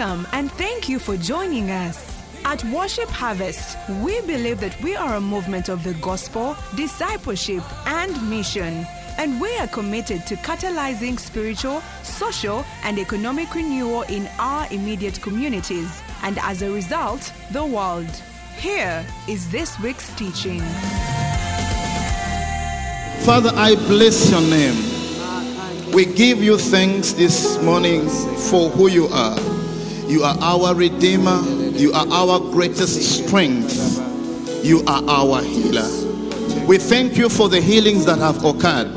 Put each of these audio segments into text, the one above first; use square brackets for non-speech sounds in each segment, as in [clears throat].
Welcome and thank you for joining us. At Worship Harvest, we believe that we are a movement of the gospel, discipleship, and mission. And we are committed to catalyzing spiritual, social, and economic renewal in our immediate communities, and as a result, the world. Here is this week's teaching. Father, I bless your name. We give you thanks this morning for who you are. You are our Redeemer. You are our greatest strength. You are our healer. We thank you for the healings that have occurred.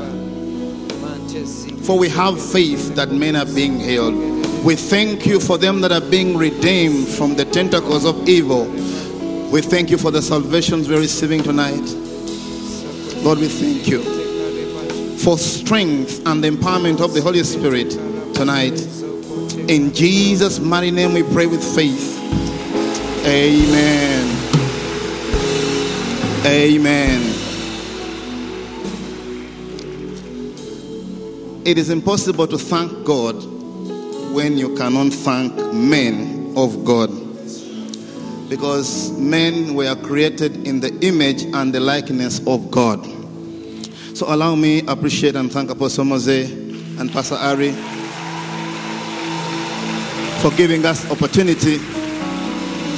For we have faith that men are being healed. We thank you for them that are being redeemed from the tentacles of evil. We thank you for the salvations we're receiving tonight. Lord, we thank you for strength and the empowerment of the Holy Spirit tonight. In Jesus' mighty name we pray with faith. Amen. Amen. It is impossible to thank God when you cannot thank men of God. Because men were created in the image and the likeness of God. So allow me appreciate and thank Apostle Mose and Pastor Ari for giving us opportunity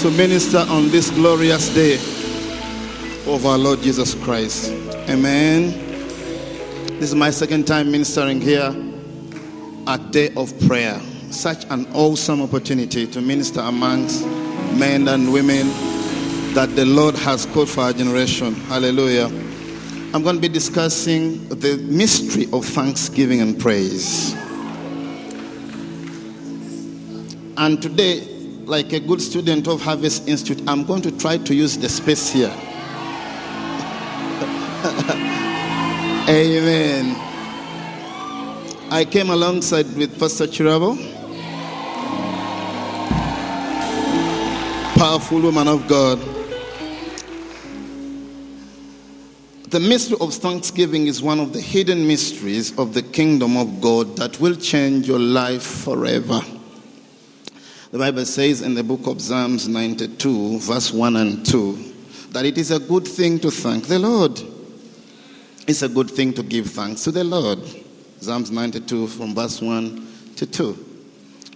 to minister on this glorious day of our Lord Jesus Christ. Amen. This is my second time ministering here at Day of Prayer. Such an awesome opportunity to minister amongst men and women that the Lord has called for our generation. Hallelujah. I'm going to be discussing the mystery of thanksgiving and praise. And today, like a good student of Harvest Institute, I'm going to try to use the space here. [laughs] Amen. I came alongside with Pastor Chirabo, powerful woman of God. The mystery of thanksgiving is one of the hidden mysteries of the kingdom of God that will change your life forever. The Bible says in the book of Psalms 92, verse 1 and 2, that it is a good thing to thank the Lord. It's a good thing to give thanks to the Lord. Psalms 92, from verse 1 to 2.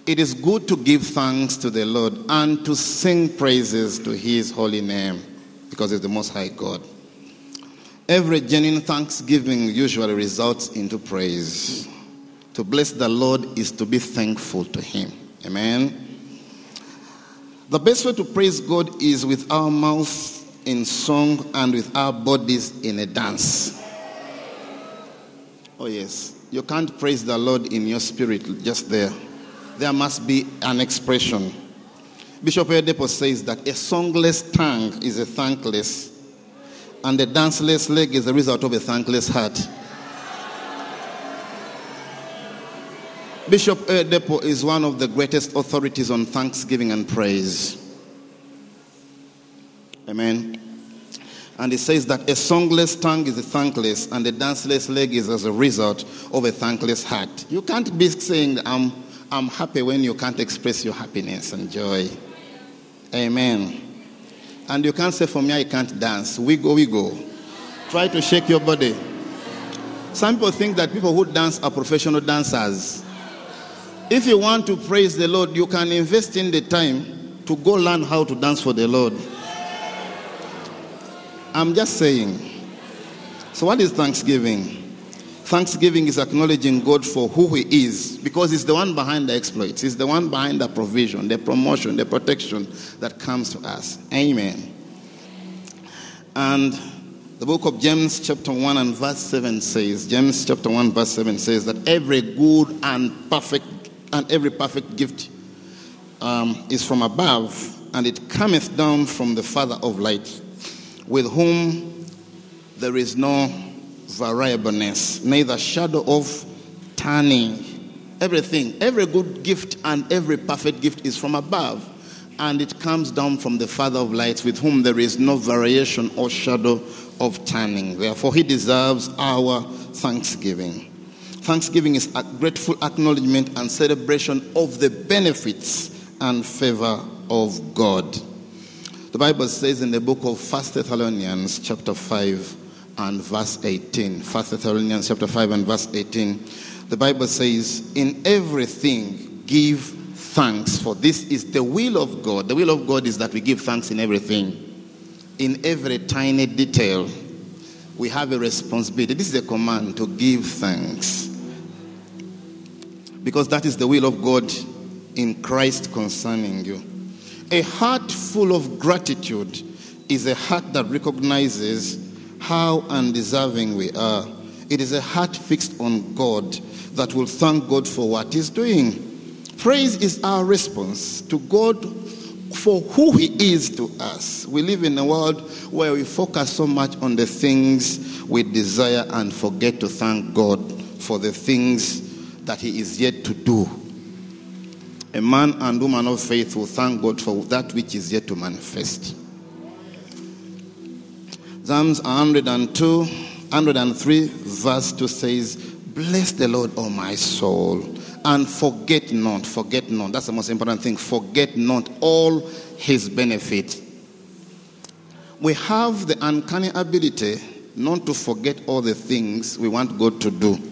It is good to give thanks to the Lord and to sing praises to his holy name because it's the most high God. Every genuine thanksgiving usually results into praise. To bless the Lord is to be thankful to Him. Amen. The best way to praise God is with our mouth in song and with our bodies in a dance. Oh, yes. You can't praise the Lord in your spirit just there. There must be an expression. Bishop Oyedepo says that a songless tongue is a thankless and a danceless leg is the result of a thankless heart. Bishop Oyedepo is one of the greatest authorities on thanksgiving and praise. Amen. And he says that a songless tongue is a thankless, and a danceless leg is as a result of a thankless heart. You can't be saying, I'm, I'm happy when you can't express your happiness and joy. Amen. And you can't say, For me, I can't dance. We go, we go. Try to shake your body. Some people think that people who dance are professional dancers. If you want to praise the Lord, you can invest in the time to go learn how to dance for the Lord. I'm just saying. So, what is Thanksgiving? Thanksgiving is acknowledging God for who He is because He's the one behind the exploits, He's the one behind the provision, the promotion, the protection that comes to us. Amen. And the book of James, chapter 1 and verse 7 says, James chapter 1, verse 7 says that every good and perfect and every perfect gift um, is from above, and it cometh down from the Father of light, with whom there is no variableness, neither shadow of turning. Everything, every good gift and every perfect gift is from above, and it comes down from the Father of lights, with whom there is no variation or shadow of turning. Therefore, he deserves our thanksgiving. Thanksgiving is a grateful acknowledgement and celebration of the benefits and favor of God. The Bible says in the book of First Thessalonians chapter 5 and verse 18. First Thessalonians chapter 5 and verse 18. The Bible says, In everything give thanks, for this is the will of God. The will of God is that we give thanks in everything. In every tiny detail, we have a responsibility. This is a command to give thanks. Because that is the will of God in Christ concerning you. A heart full of gratitude is a heart that recognizes how undeserving we are. It is a heart fixed on God that will thank God for what He's doing. Praise is our response to God for who He is to us. We live in a world where we focus so much on the things we desire and forget to thank God for the things that He is yet to do. A man and woman of faith will thank God for that which is yet to manifest. Psalms 102, 103, verse 2 says, Bless the Lord, O my soul, and forget not, forget not. That's the most important thing. Forget not all his benefits. We have the uncanny ability not to forget all the things we want God to do.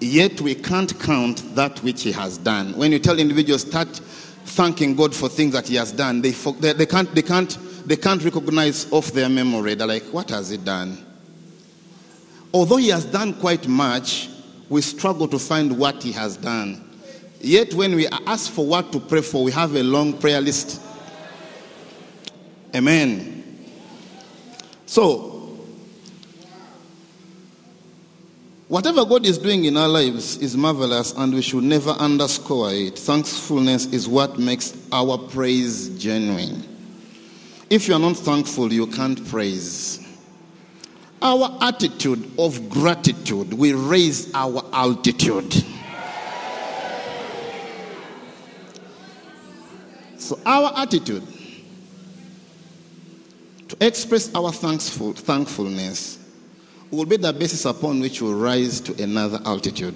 Yet we can't count that which he has done. When you tell individuals start thanking God for things that he has done, they, they, they, can't, they, can't, they can't recognize off their memory. They're like, what has he done? Although he has done quite much, we struggle to find what he has done. Yet when we ask for what to pray for, we have a long prayer list. Amen. So, Whatever God is doing in our lives is marvelous and we should never underscore it. Thankfulness is what makes our praise genuine. If you are not thankful, you can't praise. Our attitude of gratitude will raise our altitude. So, our attitude to express our thankful, thankfulness will be the basis upon which we'll rise to another altitude.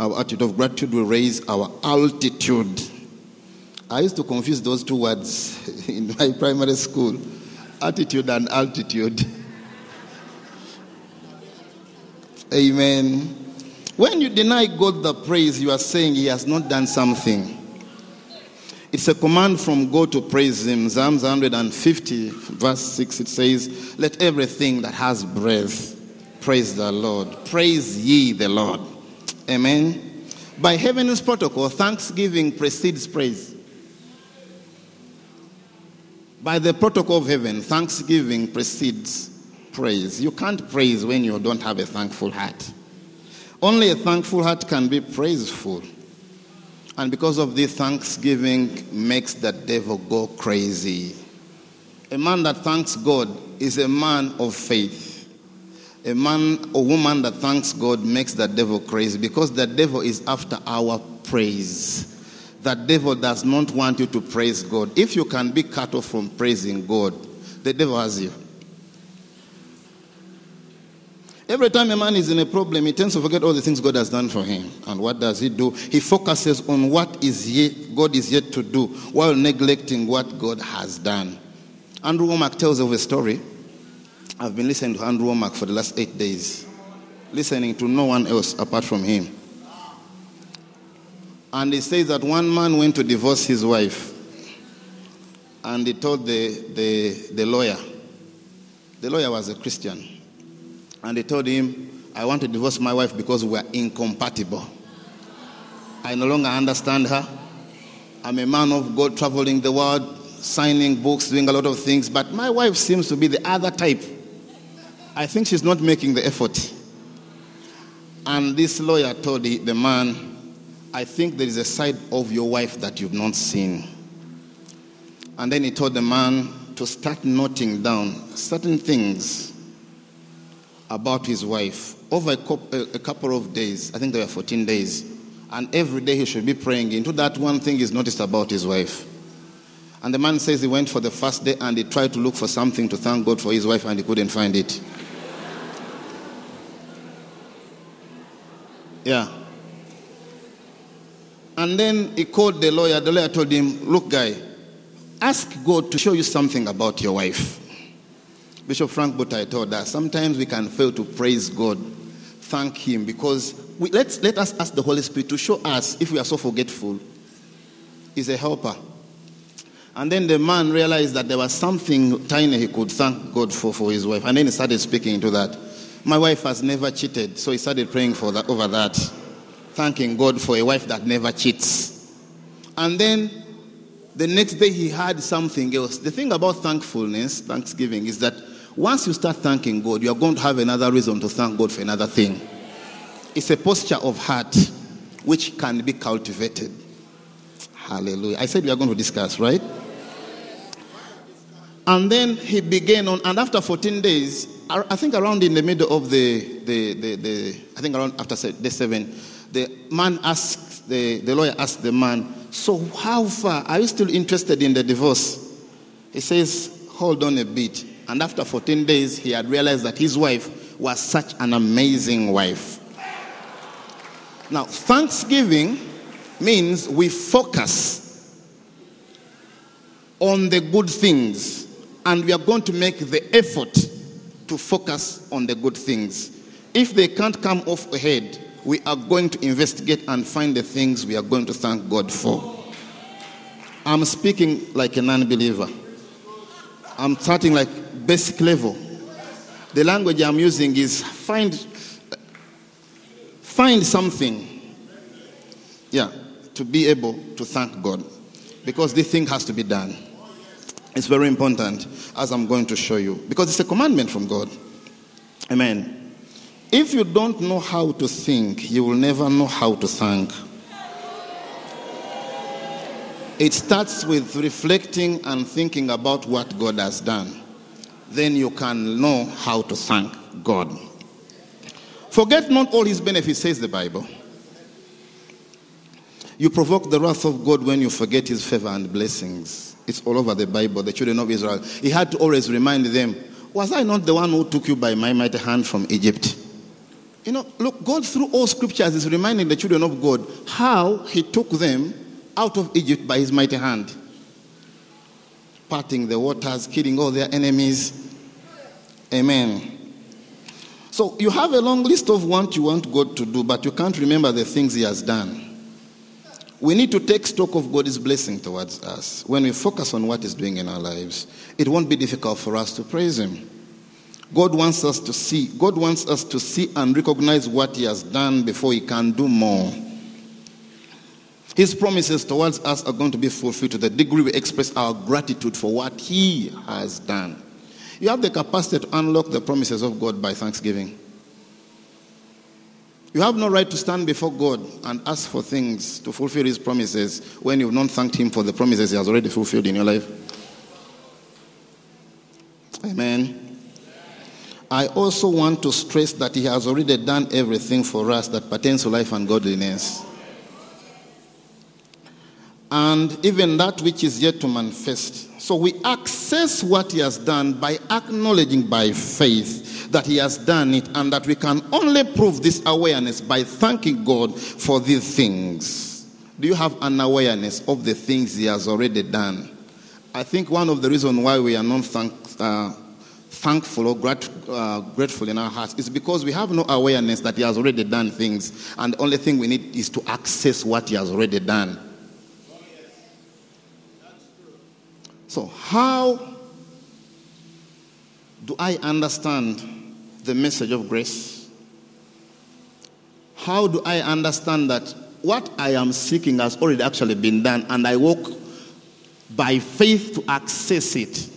Our attitude of gratitude will raise our altitude. I used to confuse those two words [laughs] in my primary school attitude and altitude. [laughs] Amen. When you deny God the praise, you are saying He has not done something. It's a command from God to praise Him. Psalms 150, verse 6, it says, Let everything that has breath praise the Lord. Praise ye the Lord. Amen. By heaven's protocol, thanksgiving precedes praise. By the protocol of heaven, thanksgiving precedes praise. You can't praise when you don't have a thankful heart. Only a thankful heart can be praiseful. And because of this, thanksgiving makes the devil go crazy. A man that thanks God is a man of faith. A man or woman that thanks God makes the devil crazy because the devil is after our praise. The devil does not want you to praise God. If you can be cut off from praising God, the devil has you. Every time a man is in a problem, he tends to forget all the things God has done for him. And what does he do? He focuses on what is yet, God is yet to do while neglecting what God has done. Andrew Wommack tells of a story. I've been listening to Andrew Wommack for the last eight days, listening to no one else apart from him. And he says that one man went to divorce his wife, and he told the, the, the lawyer, the lawyer was a Christian. And they told him, I want to divorce my wife because we are incompatible. I no longer understand her. I'm a man of God traveling the world, signing books, doing a lot of things, but my wife seems to be the other type. I think she's not making the effort. And this lawyer told the, the man, I think there is a side of your wife that you've not seen. And then he told the man to start noting down certain things about his wife over a couple of days. I think there were 14 days. And every day he should be praying into that one thing he's noticed about his wife. And the man says he went for the first day and he tried to look for something to thank God for his wife and he couldn't find it. Yeah. And then he called the lawyer. The lawyer told him, Look, guy, ask God to show you something about your wife. Bishop Frank Butai told us sometimes we can fail to praise God, thank Him, because we, let's, let us ask the Holy Spirit to show us if we are so forgetful. He's a helper. And then the man realized that there was something tiny he could thank God for for his wife. And then he started speaking into that. My wife has never cheated, so he started praying for that, over that, thanking God for a wife that never cheats. And then the next day he had something else. The thing about thankfulness, thanksgiving, is that once you start thanking God, you are going to have another reason to thank God for another thing. It's a posture of heart which can be cultivated. Hallelujah. I said we are going to discuss, right? And then he began on, and after 14 days, I think around in the middle of the, the, the, the I think around after day seven, the man asked, the, the lawyer asked the man, So how far? Are you still interested in the divorce? He says, Hold on a bit. And after 14 days, he had realized that his wife was such an amazing wife. Now, thanksgiving means we focus on the good things and we are going to make the effort to focus on the good things. If they can't come off ahead, we are going to investigate and find the things we are going to thank God for. I'm speaking like a non believer. I'm starting like basic level. The language I'm using is find find something. Yeah, to be able to thank God. Because this thing has to be done. It's very important, as I'm going to show you. Because it's a commandment from God. Amen. If you don't know how to think, you will never know how to thank. It starts with reflecting and thinking about what God has done. Then you can know how to thank God. Forget not all his benefits, says the Bible. You provoke the wrath of God when you forget his favor and blessings. It's all over the Bible, the children of Israel. He had to always remind them, Was I not the one who took you by my mighty hand from Egypt? You know, look, God through all scriptures is reminding the children of God how he took them out of Egypt by his mighty hand, parting the waters, killing all their enemies. Amen. So you have a long list of what you want God to do, but you can't remember the things he has done. We need to take stock of God's blessing towards us. When we focus on what He's doing in our lives, it won't be difficult for us to praise Him. God wants us to see. God wants us to see and recognize what He has done before He can do more. His promises towards us are going to be fulfilled to the degree we express our gratitude for what He has done. You have the capacity to unlock the promises of God by thanksgiving. You have no right to stand before God and ask for things to fulfill His promises when you've not thanked Him for the promises He has already fulfilled in your life. Amen. I also want to stress that He has already done everything for us that pertains to life and godliness. And even that which is yet to manifest. So we access what He has done by acknowledging by faith that He has done it, and that we can only prove this awareness by thanking God for these things. Do you have an awareness of the things He has already done? I think one of the reasons why we are not thank, uh, thankful or grat, uh, grateful in our hearts is because we have no awareness that He has already done things, and the only thing we need is to access what He has already done. So, how do I understand the message of grace? How do I understand that what I am seeking has already actually been done and I walk by faith to access it?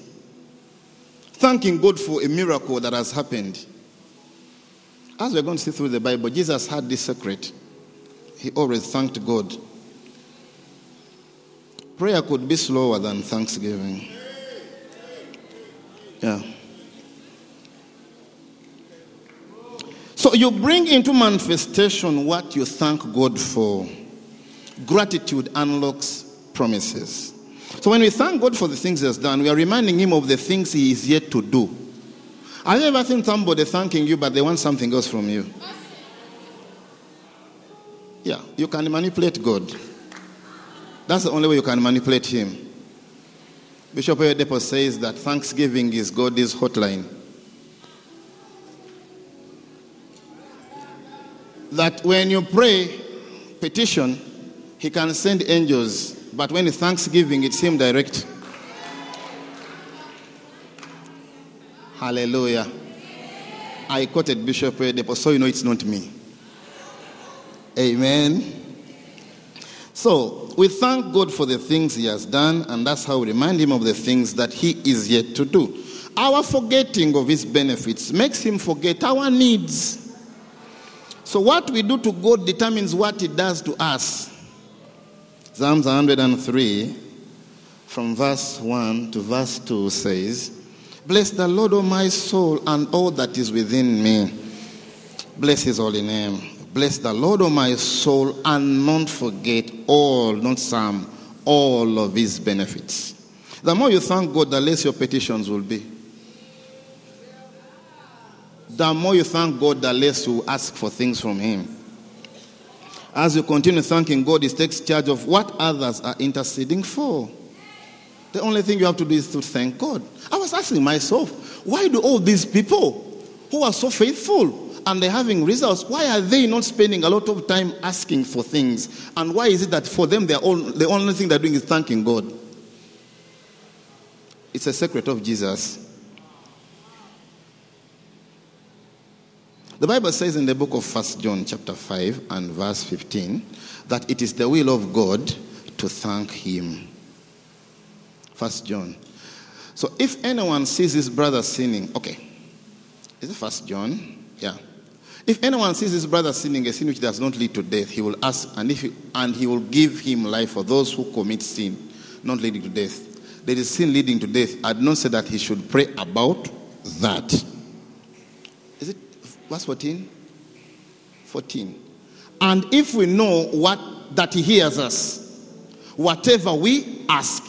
Thanking God for a miracle that has happened. As we're going to see through the Bible, Jesus had this secret. He always thanked God. Prayer could be slower than thanksgiving. Yeah. So you bring into manifestation what you thank God for. Gratitude unlocks promises. So when we thank God for the things He has done, we are reminding Him of the things He is yet to do. Have you ever seen somebody thanking you, but they want something else from you? Yeah, you can manipulate God. That's the only way you can manipulate him. Bishop Oyedepo says that thanksgiving is God's hotline. That when you pray petition, he can send angels, but when it's thanksgiving, it's him direct. Hallelujah. I quoted Bishop Oyedepo, so you know it's not me. Amen. So we thank God for the things He has done, and that's how we remind Him of the things that He is yet to do. Our forgetting of His benefits makes Him forget our needs. So, what we do to God determines what He does to us. Psalms 103, from verse 1 to verse 2 says, Bless the Lord, O my soul, and all that is within me. Bless His holy name. Bless the Lord, O my soul, and not forget all, not some, all of his benefits. The more you thank God, the less your petitions will be. The more you thank God, the less you ask for things from him. As you continue thanking God, He takes charge of what others are interceding for. The only thing you have to do is to thank God. I was asking myself, why do all these people who are so faithful, and they're having results, why are they not spending a lot of time asking for things? And why is it that for them, all, the only thing they're doing is thanking God? It's a secret of Jesus. The Bible says in the book of First John, chapter 5, and verse 15, that it is the will of God to thank Him. First John. So if anyone sees his brother sinning, okay, is it First John? Yeah. If anyone sees his brother sinning a sin which does not lead to death, he will ask, and, if he, and he will give him life for those who commit sin, not leading to death. There is sin leading to death. I do not say that he should pray about that. Is it verse 14? 14. And if we know what that he hears us, whatever we ask,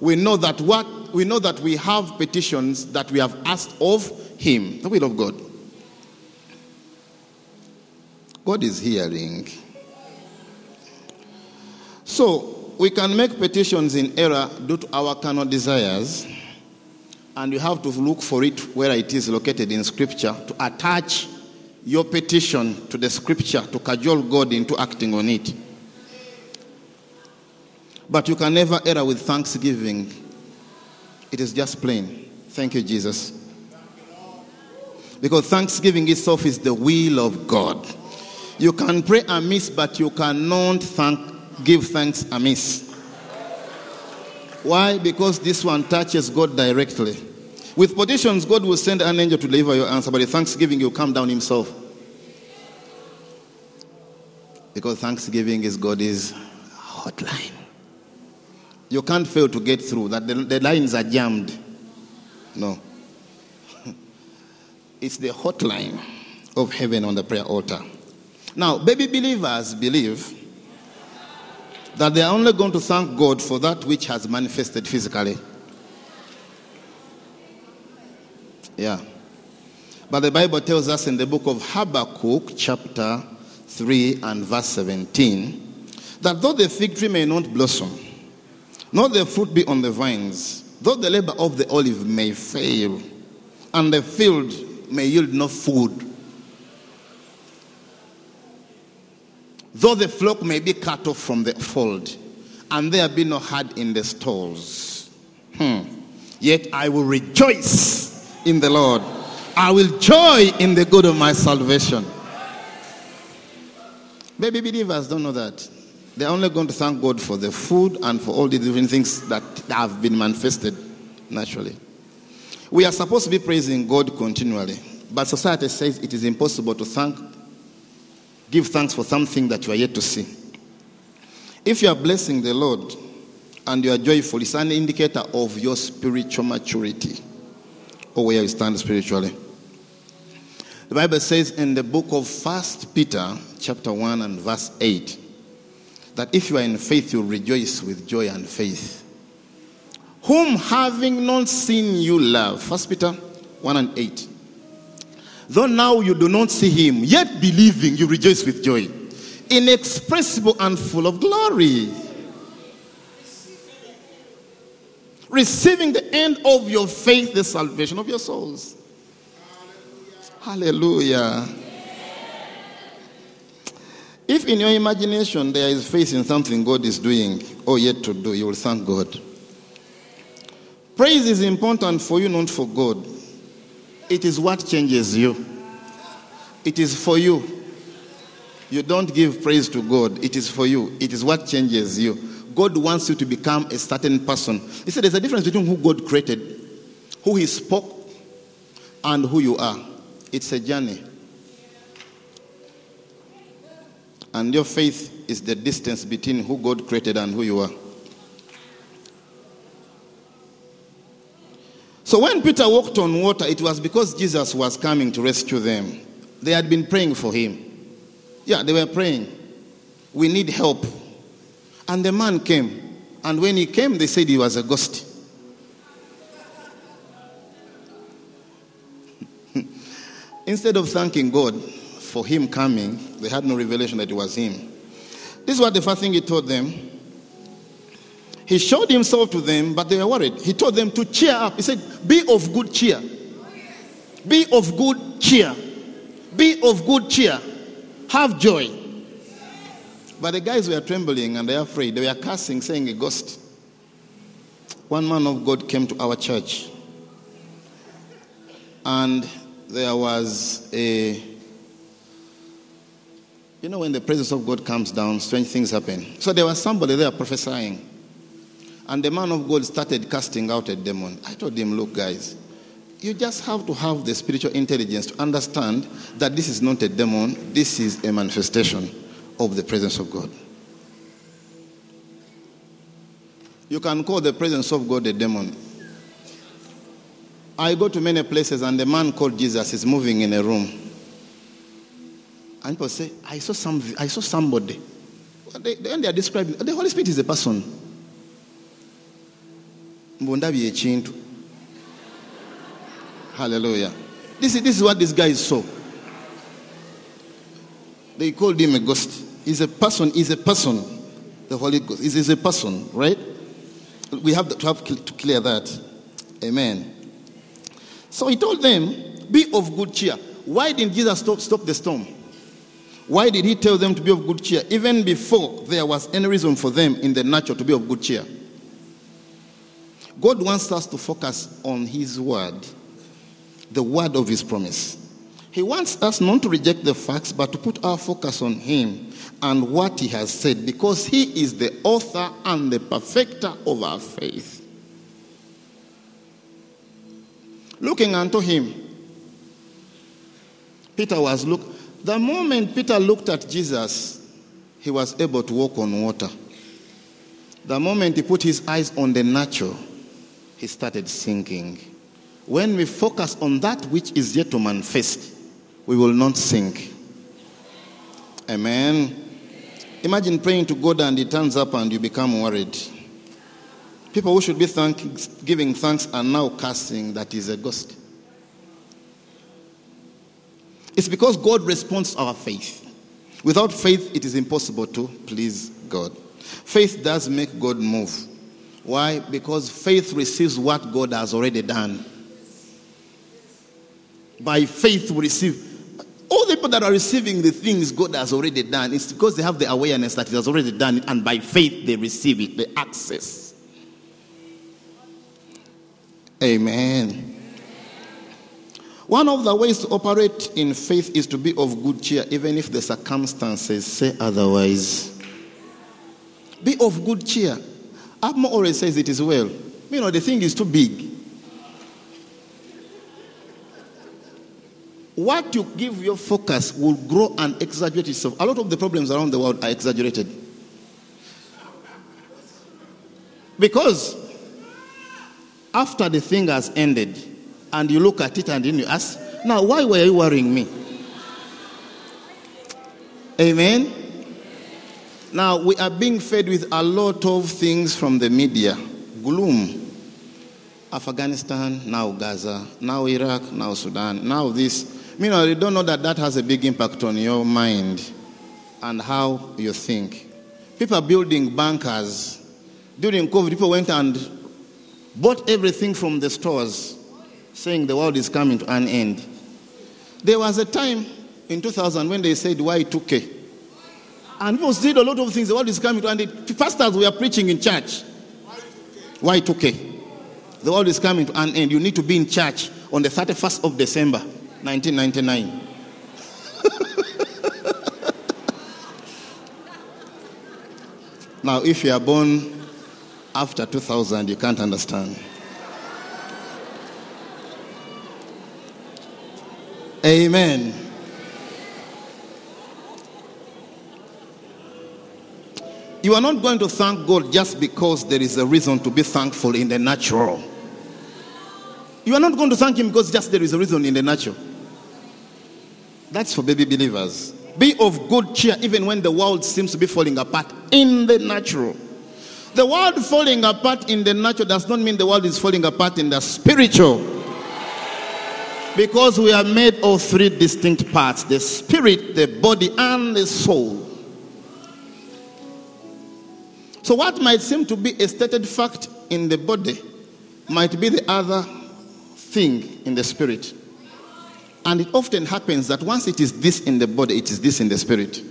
we know that what we know that we have petitions that we have asked of him, the will of God. God is hearing. So, we can make petitions in error due to our carnal desires, and you have to look for it where it is located in Scripture to attach your petition to the Scripture to cajole God into acting on it. But you can never err with thanksgiving. It is just plain. Thank you, Jesus. Because thanksgiving itself is the will of God. You can pray amiss, but you cannot thank, give thanks amiss. Why? Because this one touches God directly. With petitions, God will send an angel to deliver your answer, but with thanksgiving, you come down himself. Because thanksgiving is God's hotline. You can't fail to get through that the, the lines are jammed. No. [laughs] it's the hotline of heaven on the prayer altar. Now, baby believers believe that they are only going to thank God for that which has manifested physically. Yeah. But the Bible tells us in the book of Habakkuk, chapter 3 and verse 17, that though the fig tree may not blossom, nor the fruit be on the vines, though the labor of the olive may fail, and the field may yield no food, though the flock may be cut off from the fold, and there be no herd in the stalls, hmm. yet I will rejoice in the Lord. I will joy in the good of my salvation. Baby believers don't know that. They're only going to thank God for the food and for all the different things that have been manifested naturally. We are supposed to be praising God continually, but society says it is impossible to thank, give thanks for something that you are yet to see. If you are blessing the Lord and you are joyful, it's an indicator of your spiritual maturity or where you stand spiritually. The Bible says in the book of First Peter, chapter 1 and verse 8, that if you are in faith, you'll rejoice with joy and faith. Whom having not seen you love. First Peter 1 and 8. Though now you do not see him, yet believing you rejoice with joy. Inexpressible and full of glory. receiving the end of your faith, the salvation of your souls. Hallelujah. If in your imagination there is faith in something God is doing or yet to do, you will thank God. Praise is important for you, not for God. It is what changes you. It is for you. You don't give praise to God, it is for you. It is what changes you. God wants you to become a certain person. He said there's a difference between who God created, who He spoke, and who you are. It's a journey. And your faith is the distance between who God created and who you are. So when Peter walked on water, it was because Jesus was coming to rescue them. They had been praying for him. Yeah, they were praying. We need help. And the man came. And when he came, they said he was a ghost. [laughs] Instead of thanking God for him coming, they had no revelation that it was him. This is what the first thing he told them. He showed himself to them, but they were worried. He told them to cheer up. He said, Be of good cheer. Be of good cheer. Be of good cheer. Have joy. But the guys were trembling and they were afraid. They were cursing, saying a ghost. One man of God came to our church. And there was a. You know, when the presence of God comes down, strange things happen. So there was somebody there prophesying. And the man of God started casting out a demon. I told him, Look, guys, you just have to have the spiritual intelligence to understand that this is not a demon, this is a manifestation of the presence of God. You can call the presence of God a demon. I go to many places and the man called Jesus is moving in a room. And people say, I saw, some, I saw somebody. They, they are describing, the Holy Spirit is a person. Hallelujah. This is, this is what this guy saw. They called him a ghost. He's a person, he's a person. The Holy Ghost is is a person, right? We have to have to clear that. Amen. So he told them, Be of good cheer. Why didn't Jesus stop, stop the storm? Why did he tell them to be of good cheer even before there was any reason for them in the natural to be of good cheer? God wants us to focus on his word, the word of his promise. He wants us not to reject the facts, but to put our focus on him and what he has said, because he is the author and the perfecter of our faith. Looking unto him, Peter was look. The moment Peter looked at Jesus, he was able to walk on water. The moment he put his eyes on the natural, he started sinking. When we focus on that which is yet to manifest, we will not sink. Amen. Imagine praying to God and He turns up and you become worried. People who should be thank, giving thanks are now cursing that is a ghost. It's because God responds to our faith. Without faith, it is impossible to please God. Faith does make God move. Why? Because faith receives what God has already done. By faith, we receive all the people that are receiving the things God has already done, it's because they have the awareness that He has already done it, and by faith they receive it, the access. Amen. One of the ways to operate in faith is to be of good cheer, even if the circumstances say otherwise. Be of good cheer. Abmo always says it is well. You know, the thing is too big. what you give your focus will grow and exaggerate itself. A lot of the problems around the world are exaggerated. Because after the thing has ended, and you look at it and then you ask, now why were you worrying me? Amen. Now we are being fed with a lot of things from the media gloom. Afghanistan, now Gaza, now Iraq, now Sudan, now this. Meanwhile, you don't know that that has a big impact on your mind and how you think. People are building bunkers. During COVID, people went and bought everything from the stores, saying the world is coming to an end. There was a time in 2000 when they said Y2K. And people did a lot of things. The world is coming to an end. First, as we are preaching in church. Y2K. The world is coming to an end. You need to be in church on the 31st of December, 1999. [laughs] now, if you are born after 2000, you can't understand. Amen. You are not going to thank God just because there is a reason to be thankful in the natural. You are not going to thank Him because just there is a reason in the natural. That's for baby believers. Be of good cheer even when the world seems to be falling apart in the natural. The world falling apart in the natural does not mean the world is falling apart in the spiritual. Because we are made of three distinct parts the spirit, the body, and the soul. So, what might seem to be a stated fact in the body might be the other thing in the spirit. And it often happens that once it is this in the body, it is this in the spirit.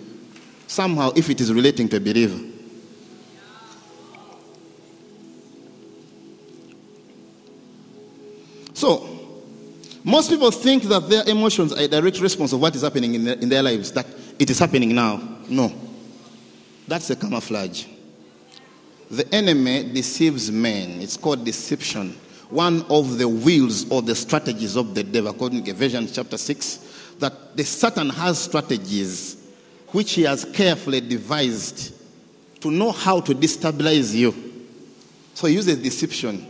Somehow, if it is relating to a believer. So, most people think that their emotions are a direct response of what is happening in their, in their lives, that it is happening now. No. That's a camouflage. The enemy deceives men. It's called deception. One of the wiles or the strategies of the devil, according to Ephesians chapter 6, that the Satan has strategies which he has carefully devised to know how to destabilize you. So he uses deception.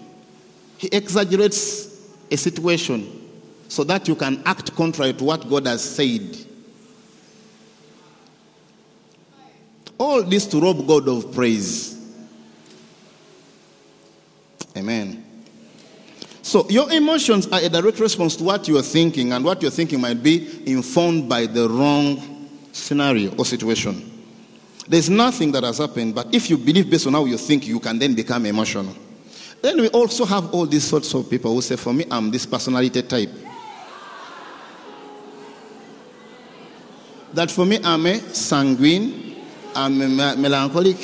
He exaggerates a situation so that you can act contrary to what God has said. All this to rob God of praise. Amen. So, your emotions are a direct response to what you are thinking, and what you're thinking might be informed by the wrong scenario or situation. There's nothing that has happened, but if you believe based on how you think, you can then become emotional. Then we also have all these sorts of people who say, For me, I'm this personality type. That for me, I'm a sanguine, I'm a melancholic,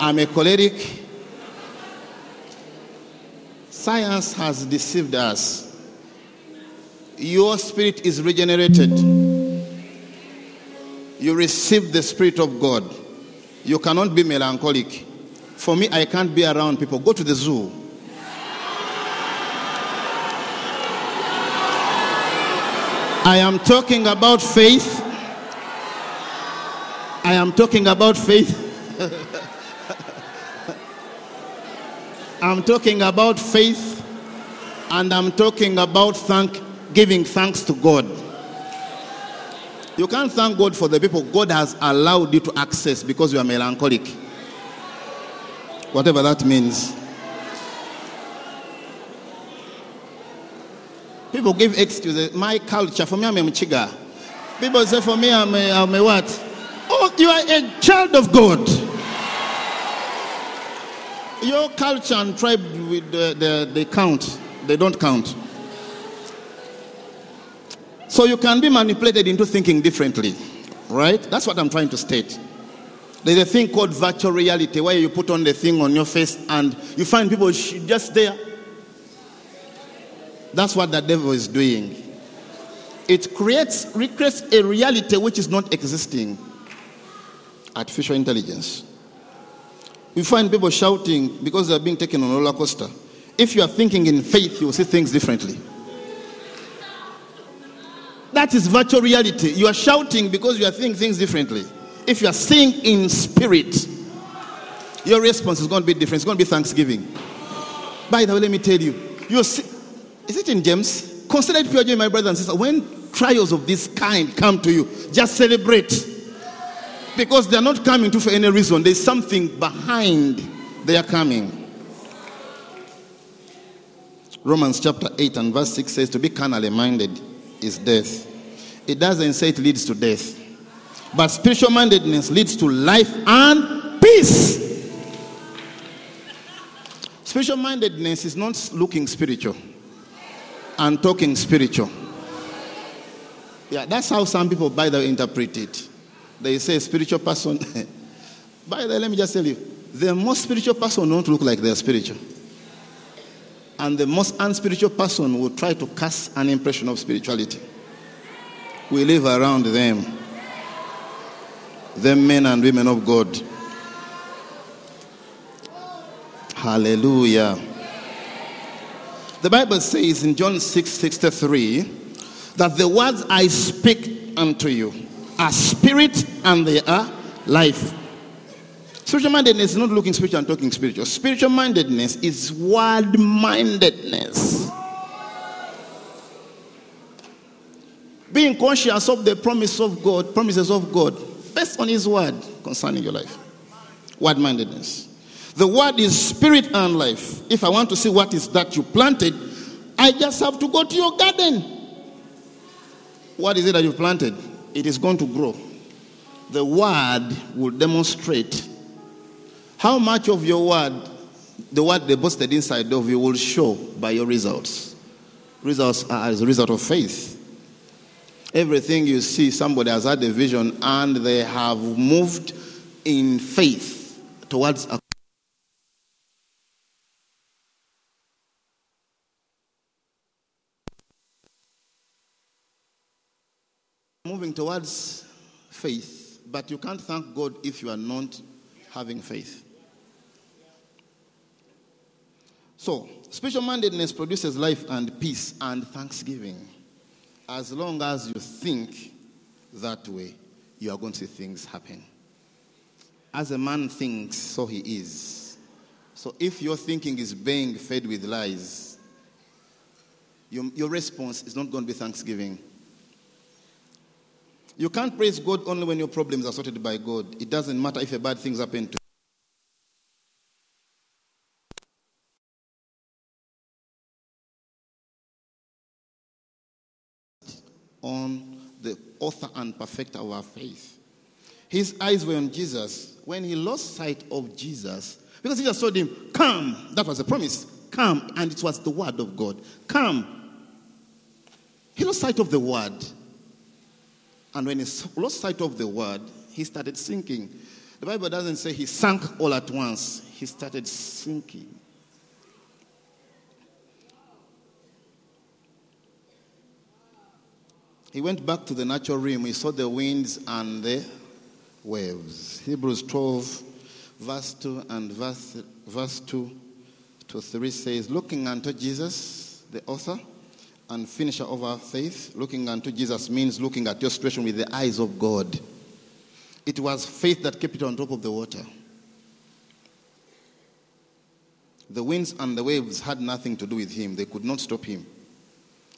I'm a choleric, Science has deceived us. Your spirit is regenerated. You receive the Spirit of God. You cannot be melancholic. For me, I can't be around people. Go to the zoo. I am talking about faith. I am talking about faith. [laughs] I'm talking about faith and I'm talking about thank, giving thanks to God. You can't thank God for the people God has allowed you to access because you are melancholic. Whatever that means. People give excuses. My culture, for me, I'm a Mchiga. People say, for me, I'm a, I'm a what? Oh, you are a child of God. Your culture and tribe, with the, the, they count. They don't count. So you can be manipulated into thinking differently, right? That's what I'm trying to state. There's a thing called virtual reality where you put on the thing on your face and you find people just there. That's what the devil is doing. It creates, recreates a reality which is not existing. Artificial intelligence. We find people shouting because they are being taken on a roller coaster. If you are thinking in faith, you will see things differently. That is virtual reality. You are shouting because you are seeing things differently. If you are seeing in spirit, your response is going to be different. It's going to be thanksgiving. By the way, let me tell you, you see, is it in James? Consider it pure joy, my brothers and sisters. When trials of this kind come to you, just celebrate because they are not coming to for any reason. There's something behind their coming. Romans chapter 8 and verse 6 says, To be carnally minded is death. It doesn't say it leads to death. But spiritual mindedness leads to life and peace. Spiritual mindedness is not looking spiritual and talking spiritual. Yeah, that's how some people, by the way, interpret it. They say spiritual person. [laughs] by the way, let me just tell you, the most spiritual person don't look like they're spiritual. And the most unspiritual person will try to cast an impression of spirituality. We live around them. The men and women of God. Hallelujah. The Bible says in John 6 63 that the words I speak unto you are spirit and they are life. Spiritual mindedness is not looking spiritual and talking spiritual. Spiritual mindedness is word mindedness. Being conscious of the promise of God, promises of God, based on His word concerning your life. Word mindedness. The word is spirit and life. If I want to see what is that you planted, I just have to go to your garden. What is it that you planted? It is going to grow. The word will demonstrate how much of your word, the word deposited inside of you, will show by your results. Results are as a result of faith. Everything you see, somebody has had a vision and they have moved in faith towards a moving towards faith, but you can't thank God if you are not having faith. So, spiritual mindedness produces life and peace and thanksgiving. As long as you think that way, you are going to see things happen. As a man thinks, so he is. So, if your thinking is being fed with lies, your, your response is not going to be thanksgiving. You can't praise God only when your problems are sorted by God. It doesn't matter if a bad things happen to on the author and perfecter of our faith. His eyes were on Jesus. When he lost sight of Jesus, because he just told him, Come. That was a promise. Come. And it was the word of God. Come. He lost sight of the word. And when he lost sight of the word, he started sinking. The Bible doesn't say he sank all at once, he started sinking. He went back to the natural realm. He saw the winds and the waves. Hebrews 12, verse 2 and verse, verse 2 to 3 says, Looking unto Jesus, the author and finisher of our faith, looking unto Jesus means looking at your situation with the eyes of God. It was faith that kept it on top of the water. The winds and the waves had nothing to do with him, they could not stop him.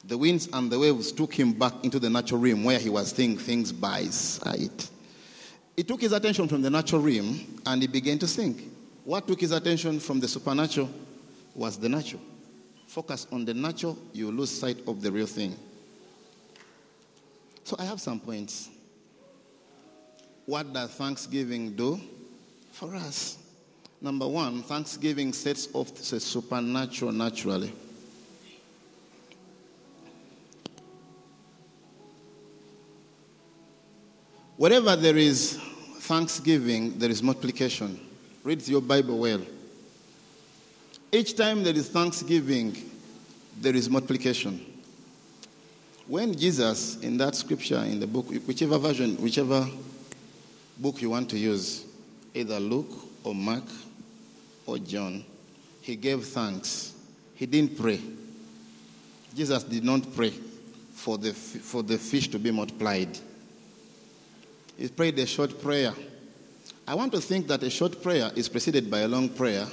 The winds and the waves took him back into the natural realm where he was seeing things by sight. It took his attention from the natural realm and he began to think. What took his attention from the supernatural was the natural. Focus on the natural, you lose sight of the real thing. So I have some points. What does Thanksgiving do for us? Number one, Thanksgiving sets off the supernatural naturally. Wherever there is thanksgiving, there is multiplication. Read your Bible well. Each time there is thanksgiving, there is multiplication. When Jesus, in that scripture, in the book, whichever version, whichever book you want to use, either Luke or Mark or John, he gave thanks. He didn't pray. Jesus did not pray for the, for the fish to be multiplied. He prayed a short prayer. I want to think that a short prayer is preceded by a long prayer,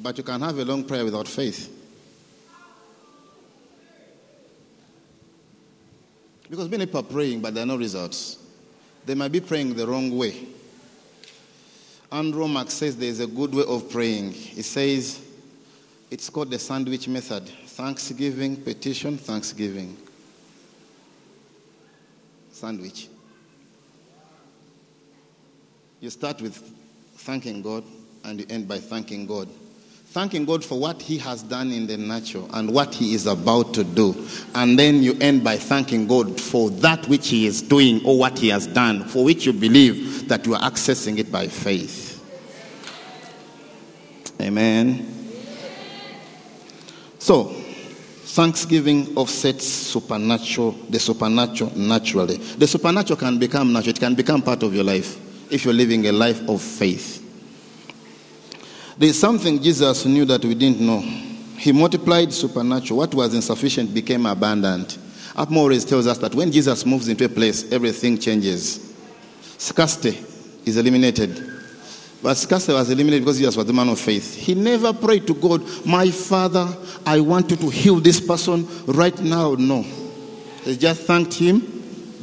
but you can have a long prayer without faith. Because many people are praying, but there are no results. They might be praying the wrong way. Andrew Mark says there is a good way of praying. He says it's called the sandwich method thanksgiving, petition, thanksgiving. Sandwich. You start with thanking God and you end by thanking God. Thanking God for what He has done in the natural and what He is about to do. And then you end by thanking God for that which He is doing or what He has done, for which you believe that you are accessing it by faith. Amen. So, thanksgiving offsets supernatural, the supernatural naturally. The supernatural can become natural, it can become part of your life if you're living a life of faith. There's something Jesus knew that we didn't know. He multiplied supernatural. What was insufficient became abundant. Atmores tells us that when Jesus moves into a place, everything changes. Scarcity is eliminated. But scarcity was eliminated because Jesus was the man of faith. He never prayed to God, My Father, I want you to heal this person right now. No. He just thanked him,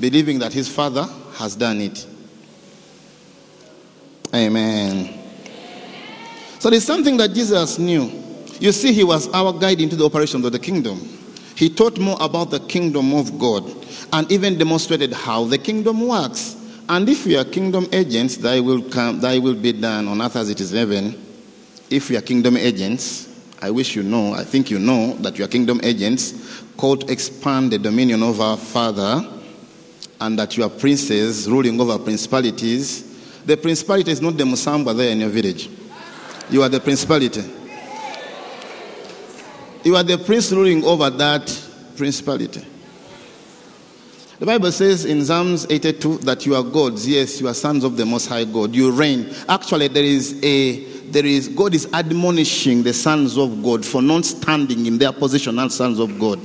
believing that his Father has done it. Amen. So there's something that Jesus knew. You see, he was our guide into the operations of the kingdom. He taught more about the kingdom of God and even demonstrated how the kingdom works. And if we are kingdom agents, thy will come, thy will be done on earth as it is in heaven. If we are kingdom agents, I wish you know, I think you know that you are kingdom agents called to expand the dominion of our Father and that you are princes ruling over principalities. The principality is not the Musamba there in your village. You are the principality. You are the prince ruling over that principality. The Bible says in Psalms 82 that you are gods. Yes, you are sons of the Most High God. You reign. Actually, there is a there is God is admonishing the sons of God for not standing in their position as sons of God.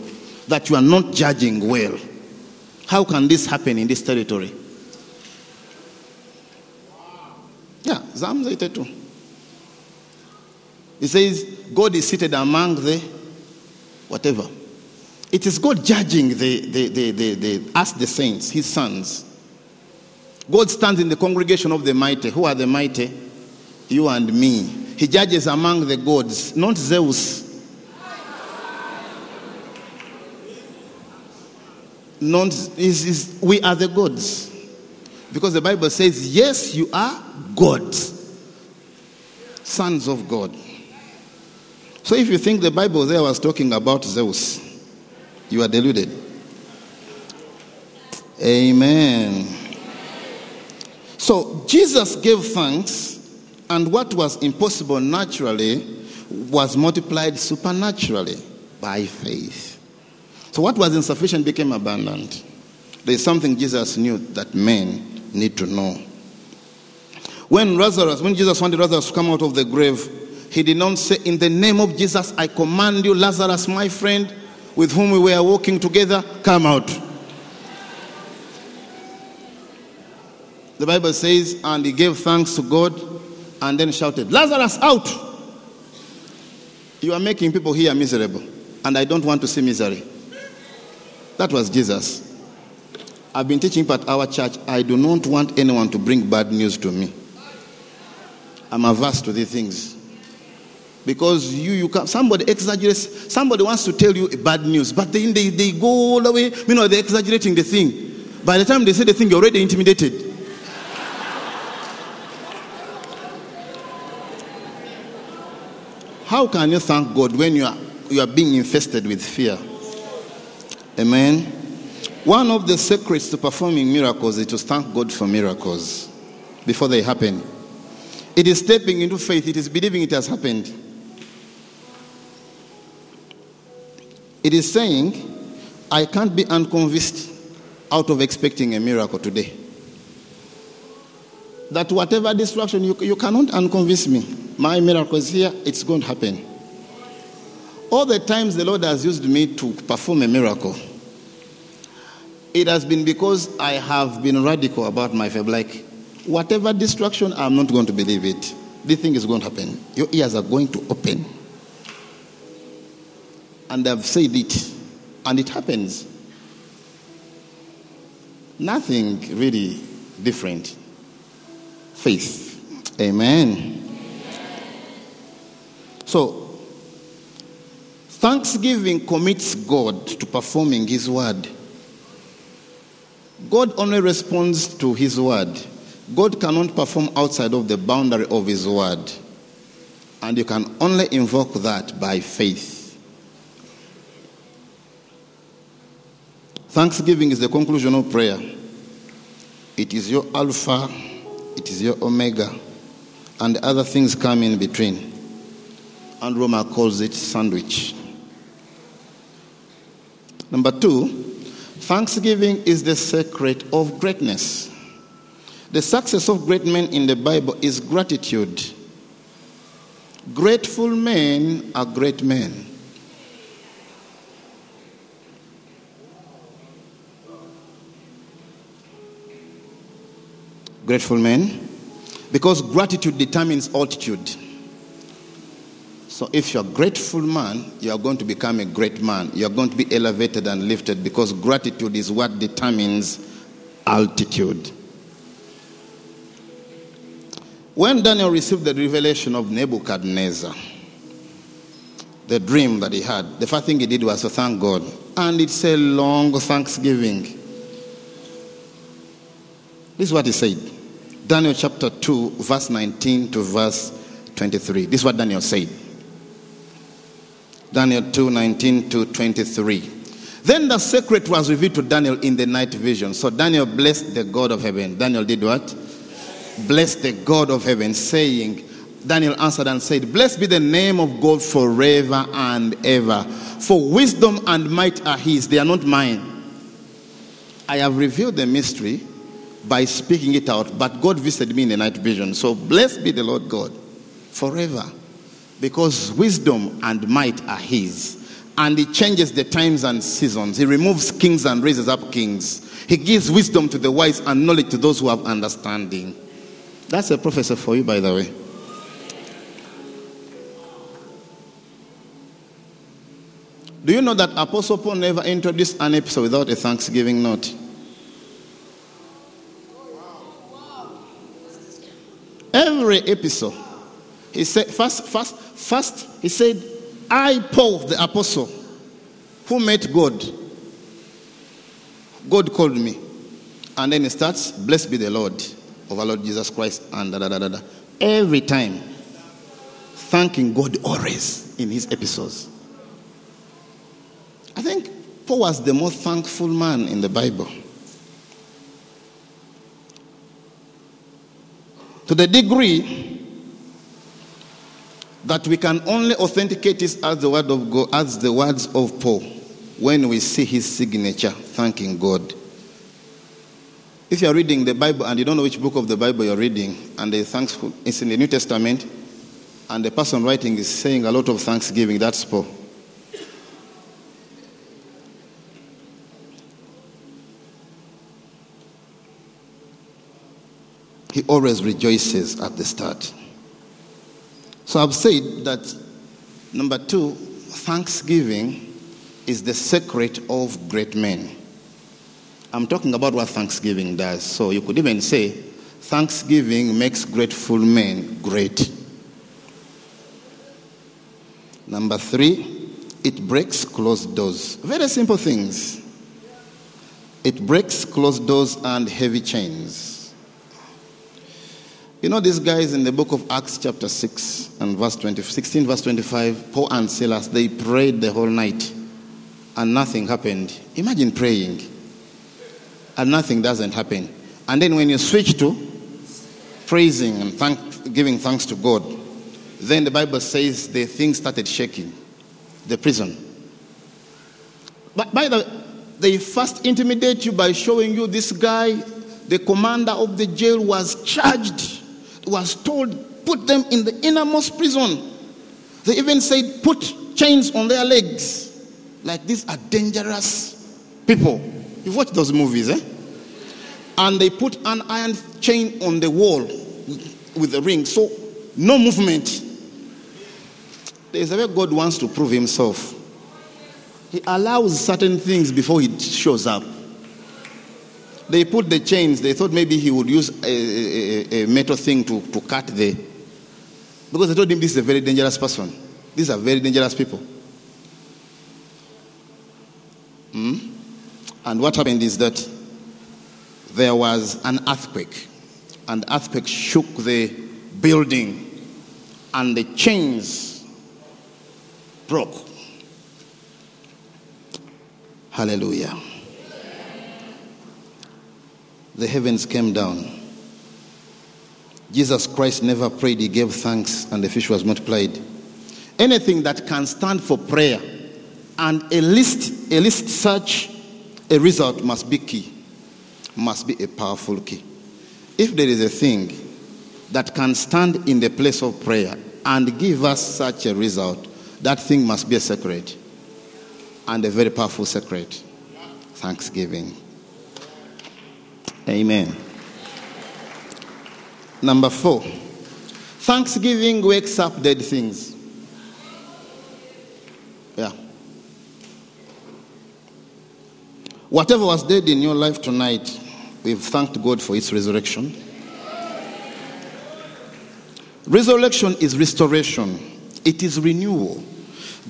That you are not judging well. How can this happen in this territory? Yeah, Psalms 82. He says, God is seated among the whatever. It is God judging the, the, the, the, the, us, the saints, his sons. God stands in the congregation of the mighty. Who are the mighty? You and me. He judges among the gods, not Zeus. Not, is, is, we are the gods. Because the Bible says, yes, you are gods, sons of God. So if you think the Bible there was talking about Zeus, you are deluded. Amen. So Jesus gave thanks, and what was impossible naturally was multiplied supernaturally by faith. So what was insufficient became abundant. There is something Jesus knew that men need to know. When Lazarus, when Jesus wanted Lazarus to come out of the grave, he did not say, In the name of Jesus, I command you, Lazarus, my friend, with whom we were walking together, come out. The Bible says, and he gave thanks to God and then shouted, Lazarus, out! You are making people here miserable, and I don't want to see misery. That was Jesus. I've been teaching at our church. I do not want anyone to bring bad news to me. I'm averse to these things. Because you, you can, somebody exaggerates, somebody wants to tell you a bad news, but then they, they go all the way, you know, they're exaggerating the thing. By the time they say the thing, you're already intimidated. How can you thank God when you are, you are being infested with fear? Amen. One of the secrets to performing miracles is to thank God for miracles before they happen. It is stepping into faith, it is believing it has happened. It is saying, I can't be unconvinced out of expecting a miracle today. That whatever distraction, you, you cannot unconvince me. My miracle is here, it's going to happen. All the times the Lord has used me to perform a miracle, it has been because I have been radical about my faith. Like, whatever distraction, I'm not going to believe it. This thing is going to happen. Your ears are going to open and they've said it, and it happens. Nothing really different. Faith. Amen. So, thanksgiving commits God to performing His word. God only responds to His word. God cannot perform outside of the boundary of His word. And you can only invoke that by faith. Thanksgiving is the conclusion of prayer. It is your Alpha, it is your Omega, and other things come in between. And Roma calls it sandwich. Number two, thanksgiving is the secret of greatness. The success of great men in the Bible is gratitude. Grateful men are great men. Grateful men. Because gratitude determines altitude. So if you're a grateful man, you are going to become a great man. You are going to be elevated and lifted because gratitude is what determines altitude. When Daniel received the revelation of Nebuchadnezzar, the dream that he had, the first thing he did was to thank God. And it's a long thanksgiving. This is what he said Daniel chapter 2, verse 19 to verse 23. This is what Daniel said. Daniel 2 19 to 23. Then the secret was revealed to Daniel in the night vision. So Daniel blessed the God of heaven. Daniel did what? Blessed the God of heaven, saying, Daniel answered and said, Blessed be the name of God forever and ever. For wisdom and might are his, they are not mine. I have revealed the mystery by speaking it out, but God visited me in the night vision. So blessed be the Lord God forever because wisdom and might are his. And he changes the times and seasons. He removes kings and raises up kings. He gives wisdom to the wise and knowledge to those who have understanding. That's a professor for you, by the way. Do you know that Apostle Paul never introduced an episode without a thanksgiving note? Every episode. He said, first, first, first, he said, I, Paul, the apostle, who met God. God called me. And then he starts, Blessed be the Lord of our Lord Jesus Christ, and da da da da. da. Every time, thanking God always in his episodes. I think Paul was the most thankful man in the Bible. To the degree that we can only authenticate this as the word of God, as the words of Paul, when we see his signature, thanking God. If you are reading the Bible and you don't know which book of the Bible you're reading, and the thankful, it's in the New Testament, and the person writing is saying a lot of thanksgiving, that's Paul. He always rejoices at the start. So I've said that number two, thanksgiving is the secret of great men. I'm talking about what thanksgiving does. So you could even say, thanksgiving makes grateful men great. Number three, it breaks closed doors. Very simple things. It breaks closed doors and heavy chains. You know, these guys in the book of Acts, chapter 6 and verse 20, 16, verse 25, Paul and Silas, they prayed the whole night and nothing happened. Imagine praying and nothing doesn't happen. And then when you switch to praising and thank, giving thanks to God, then the Bible says the thing started shaking, the prison. But by the way, they first intimidate you by showing you this guy, the commander of the jail was charged was told, put them in the innermost prison. They even said, put chains on their legs. Like these are dangerous people. You've watched those movies, eh? And they put an iron chain on the wall with a ring. So no movement. There's a way God wants to prove himself. He allows certain things before he shows up they put the chains. They thought maybe he would use a, a, a metal thing to, to cut the. Because they told him this is a very dangerous person. These are very dangerous people. Hmm? And what happened is that there was an earthquake, and earthquake shook the building, and the chains broke. Hallelujah. The heavens came down. Jesus Christ never prayed, he gave thanks, and the fish was multiplied. Anything that can stand for prayer and elicit, elicit such a result must be key, must be a powerful key. If there is a thing that can stand in the place of prayer and give us such a result, that thing must be a secret and a very powerful secret. Thanksgiving. Amen. Number four, Thanksgiving wakes up dead things. Yeah. Whatever was dead in your life tonight, we've thanked God for its resurrection. Resurrection is restoration, it is renewal.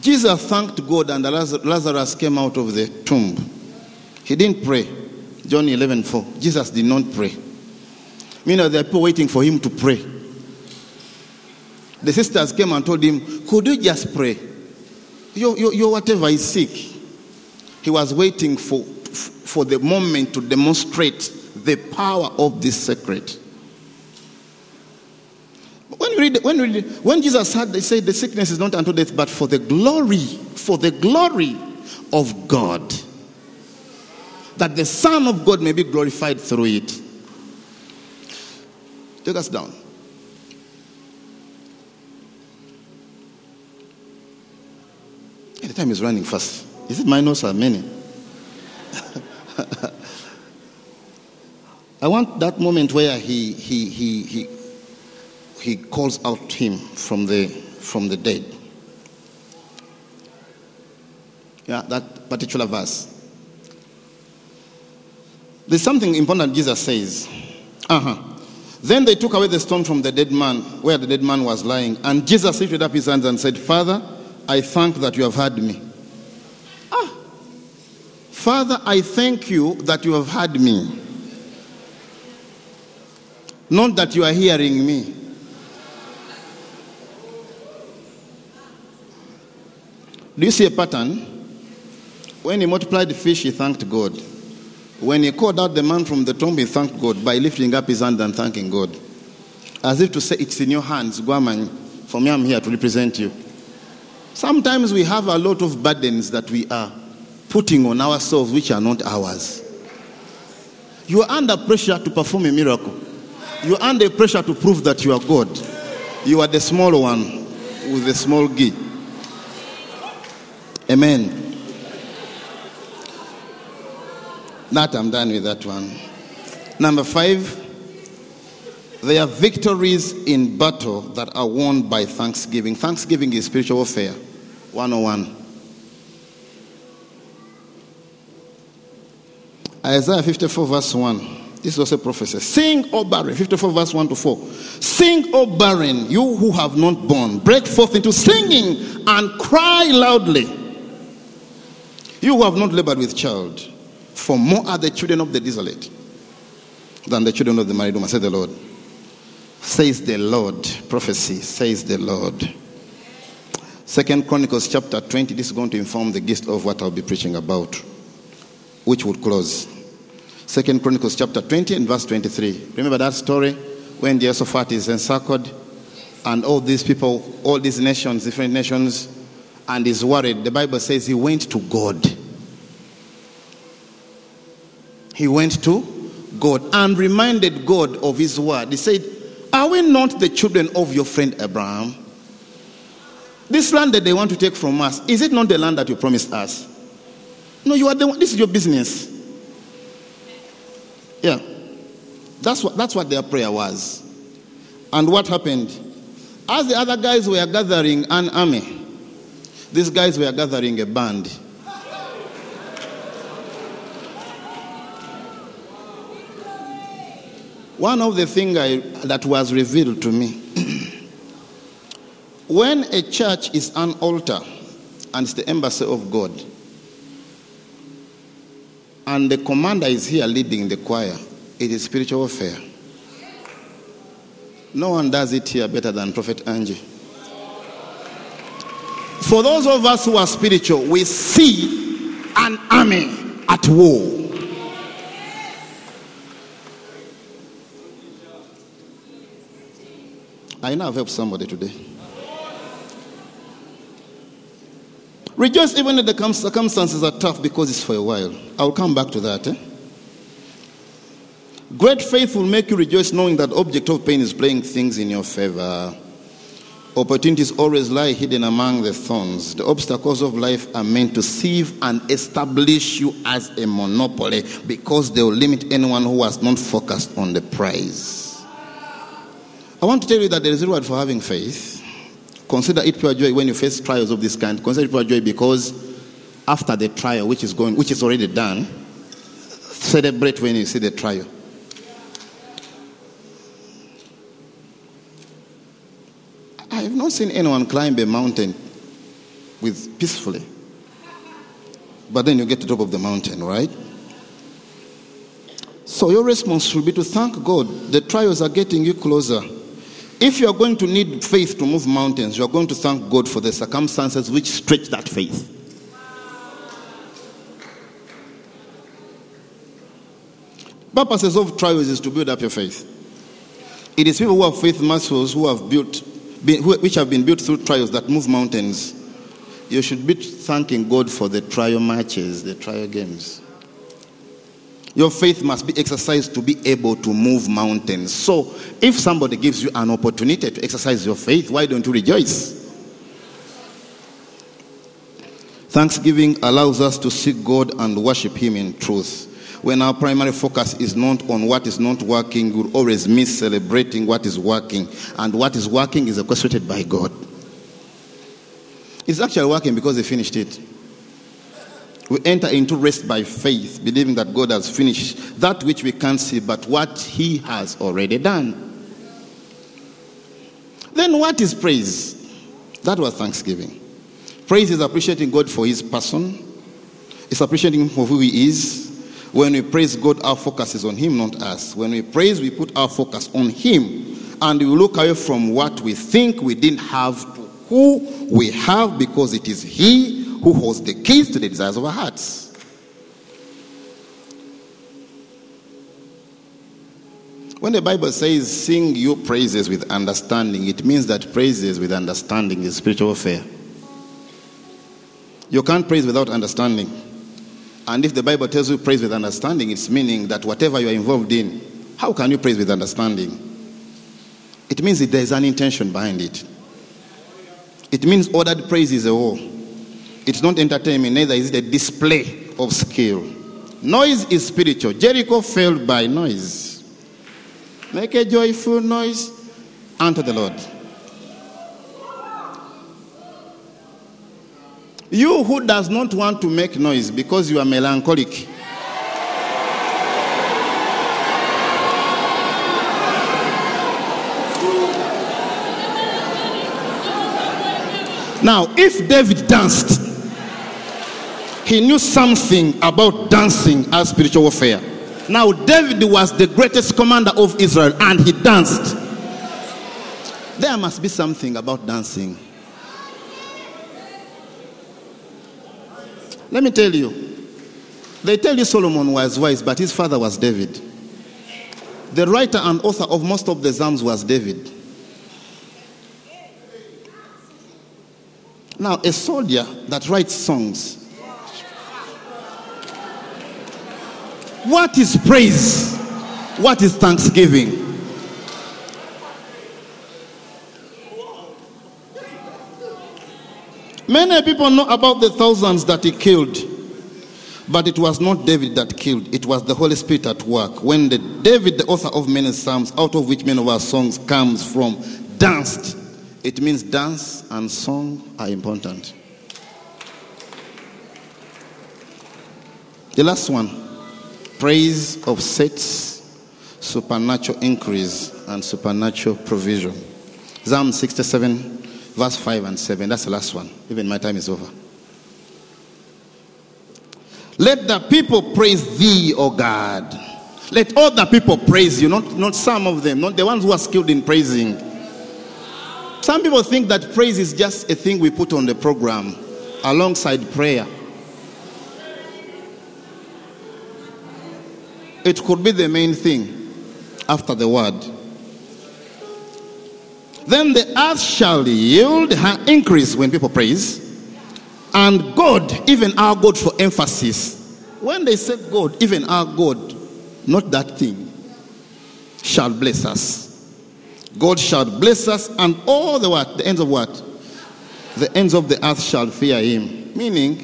Jesus thanked God and Lazarus came out of the tomb. He didn't pray. John 11 4. Jesus did not pray. Meanwhile, there are people waiting for him to pray. The sisters came and told him, Could you just pray? Your, your, your whatever is sick. He was waiting for, for the moment to demonstrate the power of this secret. When, read, when, read, when Jesus had, they said the sickness is not unto death, but for the glory, for the glory of God. That the Son of God may be glorified through it. Take us down. The time is running fast. Is it minus or many? [laughs] I want that moment where he, he, he, he, he calls out him from the, from the dead. Yeah, that particular verse. There's something important Jesus says. Uh-huh. Then they took away the stone from the dead man, where the dead man was lying. And Jesus lifted up his hands and said, Father, I thank that you have heard me. Ah. Father, I thank you that you have heard me. Not that you are hearing me. Do you see a pattern? When he multiplied the fish, he thanked God. When he called out the man from the tomb, he thanked God by lifting up his hand and thanking God. As if to say, It's in your hands, Guaman. For me, I'm here to represent you. Sometimes we have a lot of burdens that we are putting on ourselves which are not ours. You are under pressure to perform a miracle. You are under pressure to prove that you are God. You are the small one with the small g. Amen. That I'm done with that one. Number five, there are victories in battle that are won by thanksgiving. Thanksgiving is spiritual warfare. 101. Isaiah 54, verse 1. This is also prophecy. Sing, O barren. 54, verse 1 to 4. Sing, O barren, you who have not born. Break forth into singing and cry loudly. You who have not labored with child. For more are the children of the desolate than the children of the married woman, says the Lord. Says the Lord. Prophecy, says the Lord. Second Chronicles chapter 20, this is going to inform the gist of what I'll be preaching about, which would close. Second Chronicles chapter 20 and verse 23. Remember that story when Jehoshaphat is encircled and all these people, all these nations, different nations, and is worried. The Bible says he went to God. He went to God and reminded God of his word. He said, Are we not the children of your friend Abraham? This land that they want to take from us, is it not the land that you promised us? No, you are the one. This is your business. Yeah. That's what, that's what their prayer was. And what happened? As the other guys were gathering an army, these guys were gathering a band. One of the things that was revealed to me [clears throat] when a church is an altar and it's the embassy of God, and the commander is here leading the choir, it is spiritual warfare. No one does it here better than Prophet Angie. For those of us who are spiritual, we see an army at war. I now I've helped somebody today. Rejoice even if the circumstances are tough because it's for a while. I'll come back to that. Eh? Great faith will make you rejoice knowing that object of pain is playing things in your favor. Opportunities always lie hidden among the thorns. The obstacles of life are meant to sieve and establish you as a monopoly because they will limit anyone who has not focused on the prize. I want to tell you that there is a reward for having faith. Consider it pure joy when you face trials of this kind. Consider it pure joy because after the trial, which is going, which is already done, celebrate when you see the trial. I have not seen anyone climb a mountain with peacefully. But then you get to the top of the mountain, right? So your response should be to thank God. The trials are getting you closer. If you are going to need faith to move mountains, you are going to thank God for the circumstances which stretch that faith. Purposes of trials is to build up your faith. It is people who have faith muscles who have built, which have been built through trials that move mountains. You should be thanking God for the trial matches, the trial games. Your faith must be exercised to be able to move mountains. So, if somebody gives you an opportunity to exercise your faith, why don't you rejoice? Thanksgiving allows us to seek God and worship Him in truth. When our primary focus is not on what is not working, we'll always miss celebrating what is working. And what is working is orchestrated by God. It's actually working because He finished it. We enter into rest by faith, believing that God has finished that which we can't see, but what He has already done. Then, what is praise? That was thanksgiving. Praise is appreciating God for His person, it's appreciating Him for who He is. When we praise God, our focus is on Him, not us. When we praise, we put our focus on Him. And we look away from what we think we didn't have to who we have because it is He who holds the keys to the desires of our hearts. When the Bible says sing your praises with understanding, it means that praises with understanding is spiritual affair. You can't praise without understanding. And if the Bible tells you praise with understanding, it's meaning that whatever you're involved in, how can you praise with understanding? It means that there is an intention behind it. It means ordered praise is a war. It's not entertainment, neither is it a display of skill. Noise is spiritual. Jericho failed by noise. Make a joyful noise unto the Lord. You who does not want to make noise because you are melancholic. Now, if David danced, he knew something about dancing as spiritual warfare. Now, David was the greatest commander of Israel and he danced. There must be something about dancing. Let me tell you. They tell you Solomon was wise, but his father was David. The writer and author of most of the Psalms was David. Now, a soldier that writes songs What is praise? What is thanksgiving? Many people know about the thousands that he killed, but it was not David that killed, it was the Holy Spirit at work. When the David, the author of many psalms, out of which many of our songs comes from, danced, it means dance and song are important. The last one praise of offsets supernatural increase and supernatural provision. Psalm 67, verse 5 and 7. That's the last one. Even my time is over. Let the people praise thee, O God. Let all the people praise you, not, not some of them, not the ones who are skilled in praising. Some people think that praise is just a thing we put on the program alongside prayer. It could be the main thing after the word. Then the earth shall yield her increase when people praise. And God, even our God for emphasis. When they say God, even our God, not that thing, shall bless us. God shall bless us, and all the what? The ends of what? The ends of the earth shall fear him. Meaning,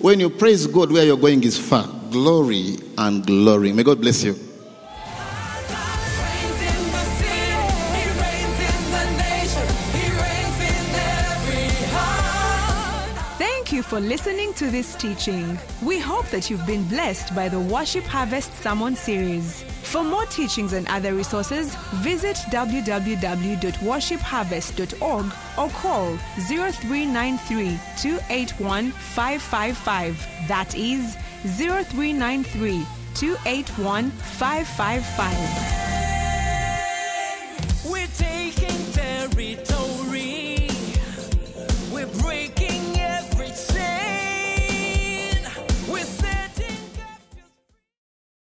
when you praise God, where you're going is far. Glory and glory. May God bless you. Thank you for listening to this teaching. We hope that you've been blessed by the Worship Harvest Sermon series. For more teachings and other resources, visit www.worshipharvest.org or call 0393 281 555. That is 0393 281 555. We're taking territory. We're breaking.